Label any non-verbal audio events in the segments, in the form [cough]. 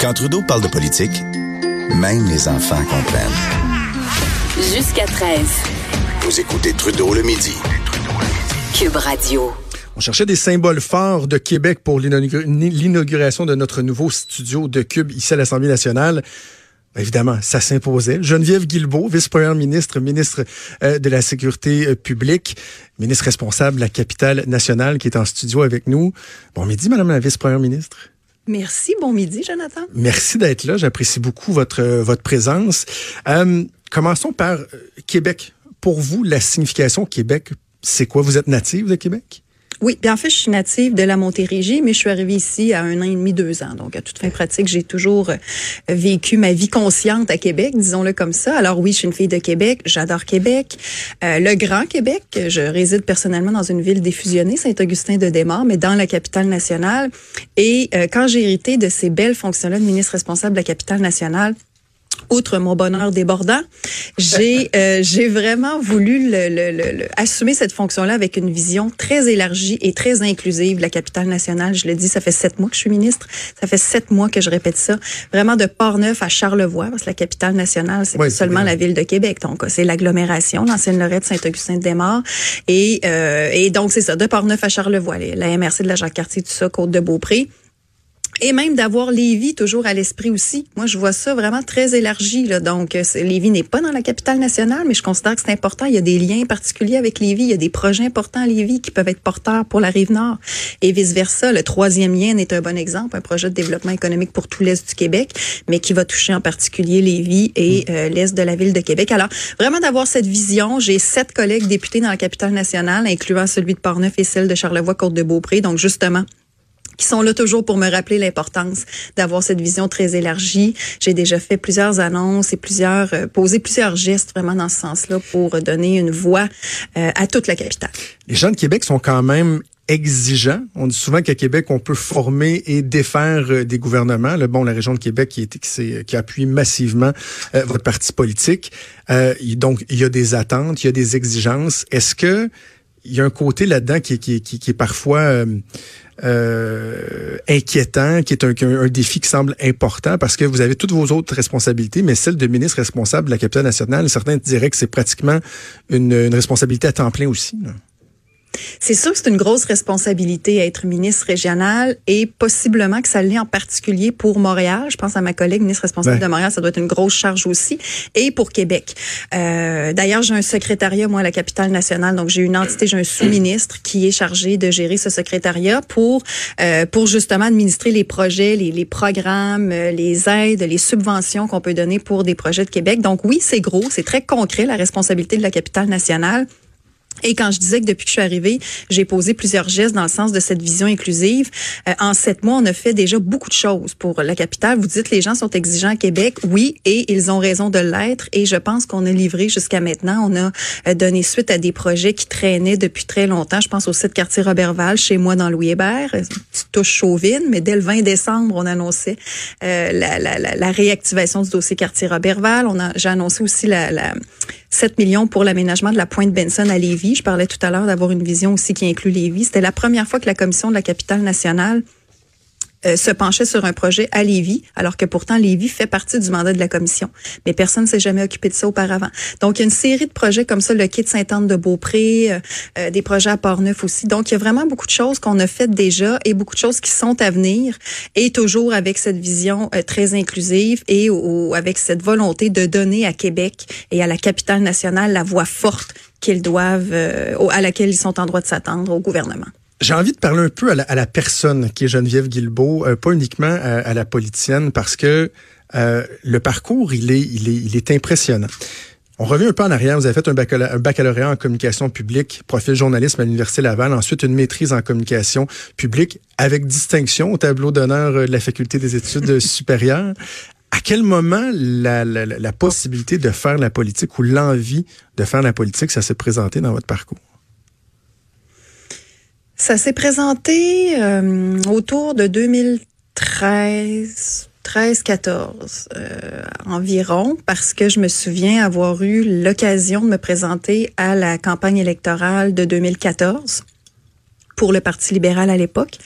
Quand Trudeau parle de politique, même les enfants comprennent. Jusqu'à 13. Vous écoutez Trudeau le midi. Cube Radio. On cherchait des symboles forts de Québec pour l'inauguration de notre nouveau studio de Cube ici à l'Assemblée nationale. Ben, évidemment, ça s'imposait. Geneviève Guilbeault, vice-première ministre, ministre euh, de la Sécurité euh, publique, ministre responsable de la capitale nationale qui est en studio avec nous. Bon midi, Madame la vice-première ministre. Merci. Bon midi, Jonathan. Merci d'être là. J'apprécie beaucoup votre, euh, votre présence. commençons par Québec. Pour vous, la signification Québec, c'est quoi? Vous êtes native de Québec? Oui, bien en fait, je suis native de la Montérégie, mais je suis arrivée ici à un an et demi, deux ans. Donc, à toute fin pratique, j'ai toujours euh, vécu ma vie consciente à Québec, disons-le comme ça. Alors oui, je suis une fille de Québec, j'adore Québec. Euh, le Grand Québec, je réside personnellement dans une ville défusionnée, Saint-Augustin-de-Desmaures, mais dans la capitale nationale. Et euh, quand j'ai hérité de ces belles fonctions-là de ministre responsable de la capitale nationale, outre mon bonheur débordant, j'ai [laughs] euh, j'ai vraiment voulu le, le, assumer cette fonction-là avec une vision très élargie et très inclusive de la capitale nationale. Je le dis, ça fait sept mois que je suis ministre, ça fait sept mois que je répète ça. Vraiment de Port-Neuf à Charlevoix, parce que la capitale nationale, c'est pas seulement la ville de Québec, donc c'est l'agglomération, l'ancienne Lorette, Saint-Augustin-de-Desmaures, et euh, et donc c'est ça, de Port-Neuf à Charlevoix, la MRC de la Jacques-Cartier, tout ça, Côte-de-Beaupré et même d'avoir Lévis toujours à l'esprit aussi. Moi, je vois ça vraiment très élargi. Là. Donc, Lévis n'est pas dans la capitale nationale, mais je considère que c'est important. Il y a des liens particuliers avec Lévis. Il y a des projets importants à Lévis qui peuvent être porteurs pour la rive nord et vice-versa. Le troisième lien est un bon exemple, un projet de développement économique pour tout l'Est du Québec, mais qui va toucher en particulier Lévis et mm. euh, l'Est de la ville de Québec. Alors, vraiment d'avoir cette vision. J'ai sept collègues députés dans la capitale nationale, incluant celui de Portneuf et celle de Charlevoix-Côte-de-Beaupré. Donc, justement, qui sont là toujours pour me rappeler l'importance d'avoir cette vision très élargie. J'ai déjà fait plusieurs annonces et plusieurs euh, posé plusieurs gestes vraiment dans ce sens-là pour donner une voix euh, à toute la capitale. Les gens de Québec sont quand même exigeants. On dit souvent qu'à Québec, on peut former et défaire euh, des gouvernements. Le bon, la région de Québec qui, est, qui, qui appuie massivement votre parti politique. donc, il y a des attentes, il y a des exigences. Est-ce que il y a un côté là-dedans qui, qui, qui, qui, est parfois euh, inquiétant, qui est un, un, défi qui semble important parce que vous avez toutes vos autres responsabilités, mais celle de ministre responsable de la capitale nationale, certains diraient que c'est pratiquement une, une, responsabilité à temps plein aussi. Là. C'est sûr que c'est une grosse responsabilité à être ministre régional et possiblement que ça l'est en particulier pour Montréal. Je pense à ma collègue ministre responsable de Montréal, ça doit être une grosse charge aussi. Et pour Québec. Euh, D'ailleurs, j'ai un secrétariat, moi, à la capitale nationale. Donc, j'ai une entité, j'ai un sous-ministre qui est chargé de gérer ce secrétariat pour, euh, pour justement administrer les projets, les, les programmes, euh, les aides, les subventions qu'on peut donner pour des projets de Québec. Donc, oui, c'est gros, c'est très concret, la responsabilité de la capitale nationale. Et quand je disais que depuis que je suis arrivée, j'ai posé plusieurs gestes dans le sens de cette vision inclusive, euh, en sept mois, on a fait déjà beaucoup de choses pour la capitale. Vous dites les gens sont exigeants à Québec, oui, et ils ont raison de l'être. Et je pense qu'on a livré jusqu'à maintenant. On a euh, donné suite à des projets qui traînaient depuis très longtemps. Je pense au site quartier Robertval, chez moi dans Louis Hébert, une petite touche chauvine, mais dès le 20 décembre, on annonçait euh, la, la, la, réactivation du dossier quartier Robertval. On j'ai annoncé aussi la 7 millions pour l'aménagement de la pointe Benson à Lévis. Je parlais tout à l'heure d'avoir une vision aussi qui inclut Lévis. C'était la première fois que la commission de la capitale nationale euh, se penchait sur un projet à Lévis, alors que pourtant Lévis fait partie du mandat de la commission. Mais personne ne s'est jamais occupé de ça auparavant. Donc, il y a une série de projets comme ça, le kit Sainte-Anne-de-Beaupré, euh, euh, des projets à Port-Neuf aussi. Donc, il y a vraiment beaucoup de choses qu'on a faites déjà et beaucoup de choses qui sont à venir et toujours avec cette vision très inclusive et avec cette volonté de donner à Québec et à la capitale nationale la voix forte qu'ils doivent, à laquelle ils sont en droit de s'attendre au gouvernement. J'ai envie de parler un peu à la, personne qui est Geneviève Guilbeault, euh, pas uniquement à, la politicienne, parce que euh, le parcours, il est, impressionnant. On revient un peu en arrière. Vous avez fait un baccalauréat, en communication publique, profil journalisme à l'Université Laval, ensuite une maîtrise en communication publique avec distinction au tableau d'honneur de la Faculté des études [laughs] supérieures. À quel moment la possibilité de faire la politique ou l'envie de faire la politique, ça s'est présenté dans votre parcours? Ça s'est présenté euh, autour de 2013, 13-14 euh, environ, parce que je me souviens avoir eu l'occasion de me présenter à la campagne électorale de 2014 pour le Parti libéral à l'époque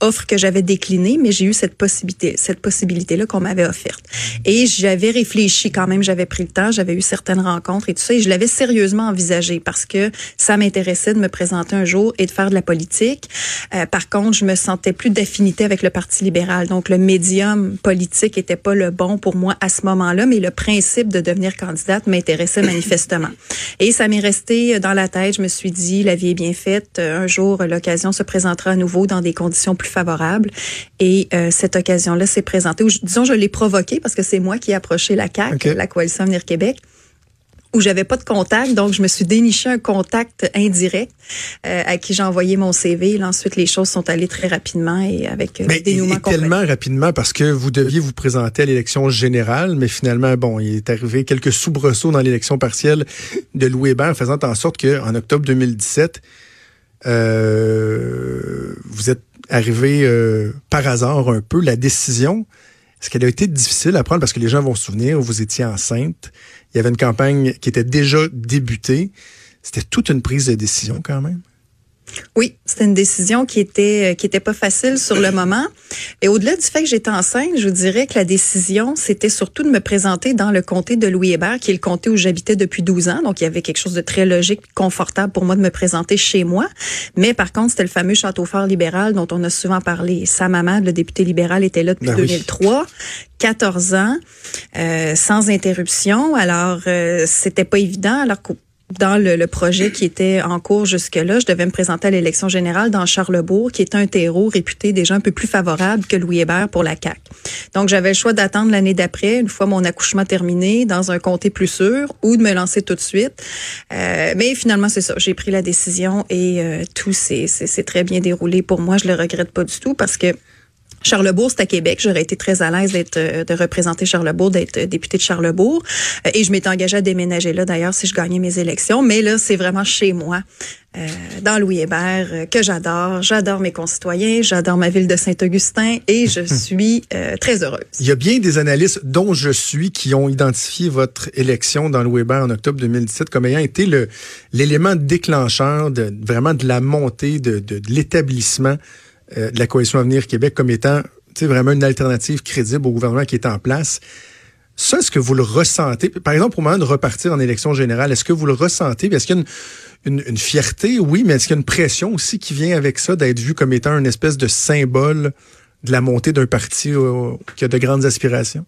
offre que j'avais déclinée, mais j'ai eu cette possibilité, cette possibilité-là qu'on m'avait offerte. Et j'avais réfléchi quand même, j'avais pris le temps, j'avais eu certaines rencontres et tout ça, et je l'avais sérieusement envisagé parce que ça m'intéressait de me présenter un jour et de faire de la politique. Euh, par contre, je me sentais plus d'affinité avec le Parti libéral, donc le médium politique était pas le bon pour moi à ce moment-là, mais le principe de devenir candidate m'intéressait manifestement. [coughs] Et ça m'est resté dans la tête. Je me suis dit, la vie est bien faite. Un jour, l'occasion se présentera à nouveau dans des conditions plus favorables. Et euh, cette occasion-là s'est présentée. Ou, disons, je l'ai provoquée parce que c'est moi qui ai approché la CAQ, la Coalition Avenir Québec où j'avais pas de contact, donc je me suis déniché un contact indirect euh, à qui j'ai envoyé mon CV. Là, ensuite, les choses sont allées très rapidement et avec euh, mais dénouement tellement rapidement parce que vous deviez vous présenter à l'élection générale, mais finalement, bon, il est arrivé quelques soubresauts dans l'élection partielle de Louis Hébert, faisant en sorte qu'en octobre 2017, euh, vous êtes arrivé euh, par hasard un peu. La décision, est-ce qu'elle a été difficile à prendre? Parce que les gens vont se souvenir, vous étiez enceinte, il y avait une campagne qui était déjà débutée. C'était toute une prise de décision quand même. Oui, c'était une décision qui était euh, qui était pas facile sur le moment. Et au-delà du fait que j'étais enceinte, je vous dirais que la décision, c'était surtout de me présenter dans le comté de Louis Hébert, qui est le comté où j'habitais depuis 12 ans. Donc, il y avait quelque chose de très logique, confortable pour moi de me présenter chez moi. Mais par contre, c'était le fameux château fort libéral dont on a souvent parlé. Sa maman, le député libéral, était là depuis 2003. Ben 14 ans, euh, sans interruption. Alors, euh, c'était pas évident. Alors dans le, projet qui était en cours jusque-là, je devais me présenter à l'élection générale dans Charlebourg, qui est un terreau réputé déjà un peu plus favorable que Louis Hébert pour la CAQ. Donc, j'avais le choix d'attendre l'année d'après, une fois mon accouchement terminé, dans un comté plus sûr, ou de me lancer tout de suite. Euh, mais finalement, c'est ça. J'ai pris la décision et euh, tout s'est très bien déroulé pour moi. Je le regrette pas du tout parce que Charlebourg, c'est à Québec. J'aurais été très à l'aise d'être euh, de représenter Charlebourg, d'être euh, députée de Charlebourg. Euh, et je m'étais engagée à déménager là, d'ailleurs, si je gagnais mes élections. Mais là, c'est vraiment chez moi, dans Louis Hébert, que j'adore. J'adore mes concitoyens, j'adore ma ville de Saint-Augustin et je [laughs] suis très heureuse. Il y a bien des analystes, dont je suis, qui ont identifié votre élection dans Louis Hébert en octobre 2017 comme ayant été le l'élément déclencheur de vraiment de la montée de, de, de l'établissement euh, de la coalition Avenir Québec comme étant vraiment une alternative crédible au gouvernement qui est en place. Ça, est-ce que vous le ressentez? Par exemple, au moment de repartir en élection générale, est-ce que vous le ressentez? Est-ce qu'il y a une, fierté? Oui, mais est-ce qu'il y a une pression aussi qui vient avec ça d'être vu comme étant une espèce de symbole de la montée d'un parti qui a de grandes aspirations?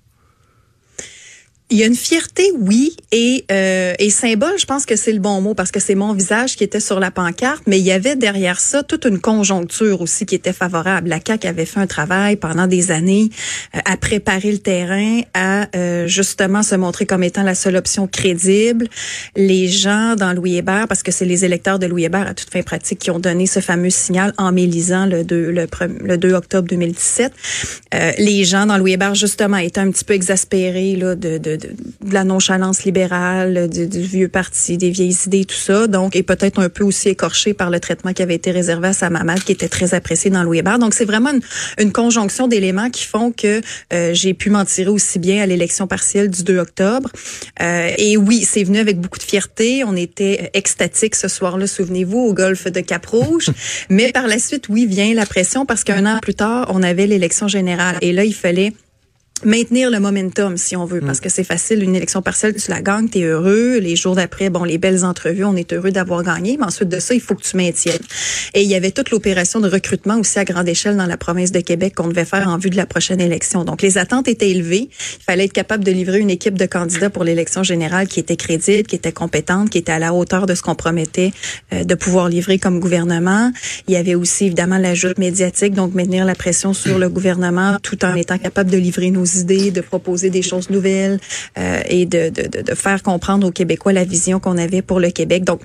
Il y a une fierté, oui, et, euh, et symbole, je pense que c'est le bon mot parce que c'est mon visage qui était sur la pancarte, mais il y avait derrière ça toute une conjoncture aussi qui était favorable. La CAQ avait fait un travail pendant des années euh, à préparer le terrain, à euh, justement se montrer comme étant la seule option crédible. Les gens dans Louis Hébert, parce que c'est les électeurs de Louis Hébert à toute fin pratique qui ont donné ce fameux signal en mélisant le 2, le, le 2 octobre 2017. Euh, les gens dans Louis Hébert, justement, étaient un petit peu exaspérés là, de, de de, la nonchalance libérale, du, vieux parti, des vieilles idées, tout ça. Donc, et peut-être un peu aussi écorché par le traitement qui avait été réservé à sa maman, qui était très apprécié dans Louis Hébert. Donc, c'est vraiment une, conjonction d'éléments qui font que euh, j'ai pu m'en tirer aussi bien à l'élection partielle du 2 octobre. Euh, et oui, c'est venu avec beaucoup de fierté. On était extatique ce soir-là, souvenez-vous, au golfe de Cap-Rouge. [laughs] Mais par la suite, oui, vient la pression parce qu'un an plus tard, on avait l'élection générale. Et là, il fallait maintenir le momentum si on veut parce mm. que c'est facile une élection partielle tu la gagnes tu es heureux. Les jours d'après bon les belles entrevues on est heureux d'avoir gagné mais ensuite de ça il faut que tu maintiennes. Et il y avait toute l'opération de recrutement aussi à grande échelle dans la province de Québec qu'on devait faire en vue de la prochaine élection. Donc les attentes étaient élevées. Il fallait être capable de livrer une équipe de candidats pour l'élection générale qui était crédible qui était compétente qui était à la hauteur de ce qu'on promettait euh, de pouvoir livrer comme gouvernement. Il y avait aussi évidemment l'ajout médiatique donc maintenir la pression sur le gouvernement tout en étant capable de livrer nos idées, de proposer des choses nouvelles euh, et de, de, de, de faire comprendre aux Québécois la vision qu'on avait pour le Québec. Donc,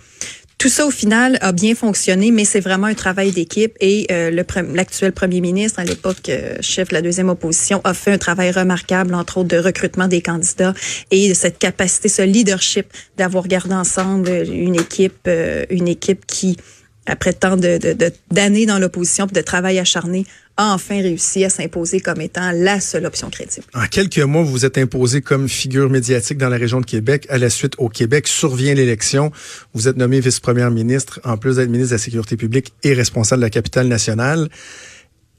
tout ça, au final, a bien fonctionné, mais c'est vraiment un travail d'équipe. Et euh, l'actuel premier ministre, à l'époque euh, chef de la deuxième opposition, a fait un travail remarquable, entre autres, de recrutement des candidats et de cette capacité, ce leadership d'avoir gardé ensemble une équipe, euh, une équipe qui après tant d'années de, de, dans l'opposition de travail acharné, a enfin réussi à s'imposer comme étant la seule option crédible. En quelques mois, vous vous êtes imposé comme figure médiatique dans la région de Québec. À la suite, au Québec, survient l'élection. Vous êtes nommé vice-première ministre, en plus d'être ministre de la Sécurité publique et responsable de la capitale nationale.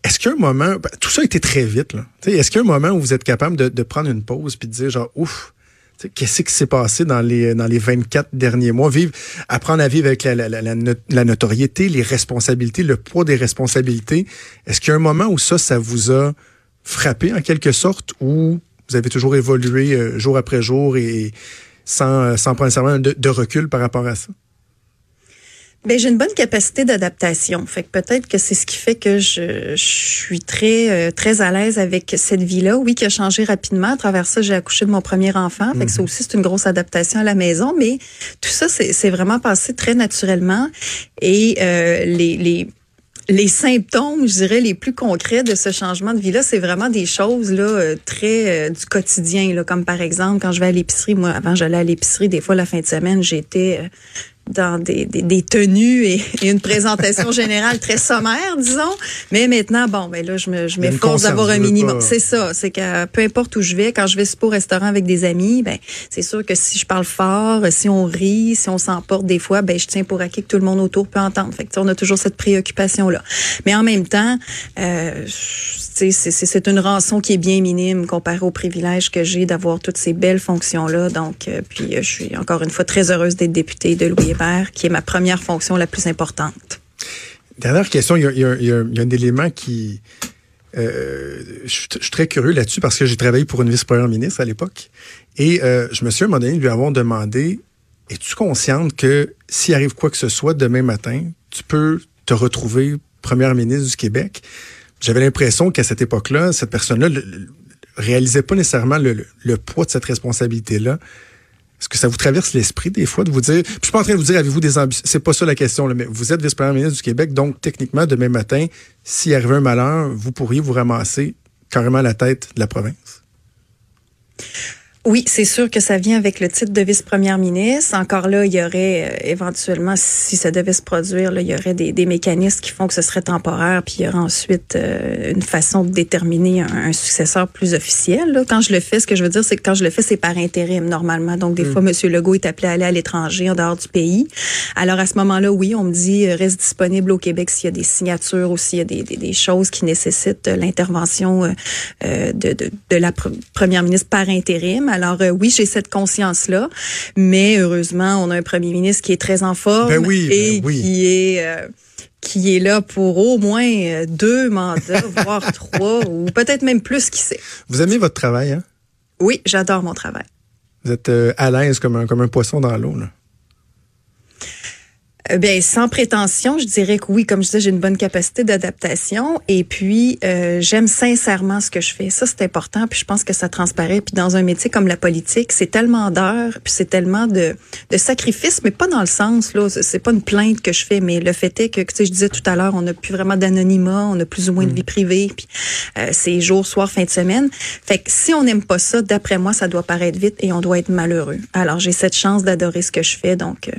Est-ce qu'il y a un moment, ben, tout ça a été très vite. Est-ce qu'il y a un moment où vous êtes capable de, de prendre une pause puis de dire genre, ouf, Qu'est-ce qui s'est passé dans les, dans les 24 derniers mois? Vivre, apprendre à vivre avec la, la, notoriété, les responsabilités, le poids des responsabilités. Est-ce qu'il y a un moment où ça, ça vous a frappé en quelque sorte ou vous avez toujours évolué euh, jour après jour et sans, sans prendre de recul par rapport à ça? Ben j'ai une bonne capacité d'adaptation. Fait que peut-être que c'est ce qui fait que je, je suis très euh, très à l'aise avec cette vie-là. Oui, qui a changé rapidement. À travers ça, j'ai accouché de mon premier enfant. Fait que ça mhm. aussi c'est une grosse adaptation à la maison. Mais tout ça, c'est vraiment passé très naturellement. Et euh, les, les les symptômes, je dirais, les plus concrets de ce changement de vie-là, c'est vraiment des choses là euh, très du quotidien, là, comme par exemple quand je vais à l'épicerie. Moi, avant, j'allais à l'épicerie. Des fois, la fin de semaine, j'étais dans des, des, des tenues et, une présentation [laughs] générale très sommaire, disons. Mais maintenant, bon, ben là, je me, je m'efforce d'avoir un minimum. C'est ça, c'est que peu importe où je vais, quand je vais au restaurant avec des amis, ben c'est sûr que si je parle fort, si on rit, si on s'emporte des fois, ben je tiens pour acquis que tout le monde autour peut entendre. Fait que on a toujours cette préoccupation là. Mais en même temps, euh, c'est une rançon qui est bien minime comparée au privilège que j'ai d'avoir toutes ces belles fonctions-là. Donc, euh, puis euh, je suis encore une fois très heureuse d'être députée de Louis Qui est ma première fonction la plus importante. Dernière question, il y a, un élément qui... Euh, je, suis très curieux là-dessus parce que j'ai travaillé pour une vice-première ministre à l'époque. Et je me suis à un moment donné lui avoir demandé, es-tu consciente que s'il arrive quoi que ce soit demain matin, tu peux te retrouver première ministre du Québec? j'avais l'impression qu'à cette époque-là, cette personne-là ne réalisait pas nécessairement le, poids de cette responsabilité-là. Est-ce que ça vous traverse l'esprit des fois de vous dire, je suis pas en train de vous dire, avez-vous des ambitions, c'est pas ça la question, mais vous êtes vice-premier ministre du Québec, donc techniquement, demain matin, s'il arrivait un malheur, vous pourriez vous ramasser carrément à la tête de la province? Oui, c'est sûr que ça vient avec le titre de vice-première ministre. Encore là, il y aurait euh, éventuellement, si ça devait se produire, là, il y aurait des, des, mécanismes qui font que ce serait temporaire, puis il y aurait ensuite euh, une façon de déterminer un, successeur plus officiel. Là. Quand je le fais, ce que je veux dire, c'est que quand je le fais, c'est par intérim normalement. Donc des hmm. fois, M. Legault est appelé à aller à l'étranger, en dehors du pays. Alors à ce moment-là, oui, on me dit euh, reste disponible au Québec s'il y a des signatures ou s'il y a des, des, des, choses qui nécessitent l'intervention de, de, de la première ministre par intérim. Alors euh, oui, j'ai cette conscience-là, mais heureusement, on a un premier ministre qui est très en forme ben oui, et ben qui est euh, qui est là pour au moins euh, deux mandats, [laughs] voire trois, ou peut-être même plus, qui sait. Vous aimez votre travail, hein? Oui, j'adore mon travail. Vous êtes à l'aise comme un, comme un poisson dans l'eau, là. Euh, ben sans prétention, je dirais que oui, comme je disais, j'ai une bonne capacité d'adaptation et puis euh, j'aime sincèrement ce que je fais. Ça c'est important puis je pense que ça transparaît puis dans un métier comme la politique, c'est tellement d'heures puis c'est tellement de de sacrifices mais pas dans le sens là, c'est pas une plainte que je fais mais le fait est que tu sais je disais tout à l'heure, on n'a plus vraiment d'anonymat, on a plus ou moins de mm. vie privée puis euh, c'est jour, soir, fin de semaine. Fait que si on n'aime pas ça, d'après moi, ça doit paraître vite et on doit être malheureux. Alors j'ai cette chance d'adorer ce que je fais donc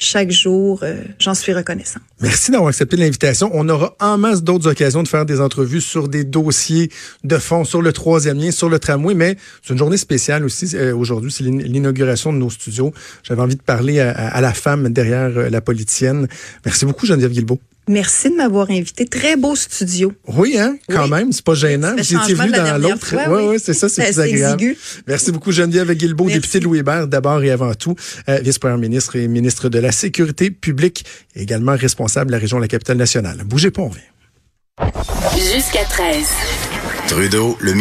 chaque jour. Euh, j'en suis reconnaissant. Merci d'avoir accepté l'invitation. On aura en masse d'autres occasions de faire des entrevues sur des dossiers de fond, sur le troisième lien, sur le tramway, mais c'est une journée spéciale aussi. Euh, aujourd'hui, c'est l'inauguration de nos studios. J'avais envie de parler à, la femme derrière euh, la politicienne. Merci beaucoup, Geneviève Guilbeault. Merci de m'avoir invité. Très beau studio. Oui, hein, quand même, c'est pas gênant. Vous étiez venu dans l'autre. Oui, oui, c'est ça, c'est [laughs] plus agréable. Merci beaucoup, Geneviève Guilbeault, députée de Louis Hébert, d'abord et avant tout, euh, vice-première ministre et ministre de la Sécurité publique, également responsable de la région de la capitale nationale. Bougez pas, on revient. Jusqu'à 13. Trudeau, le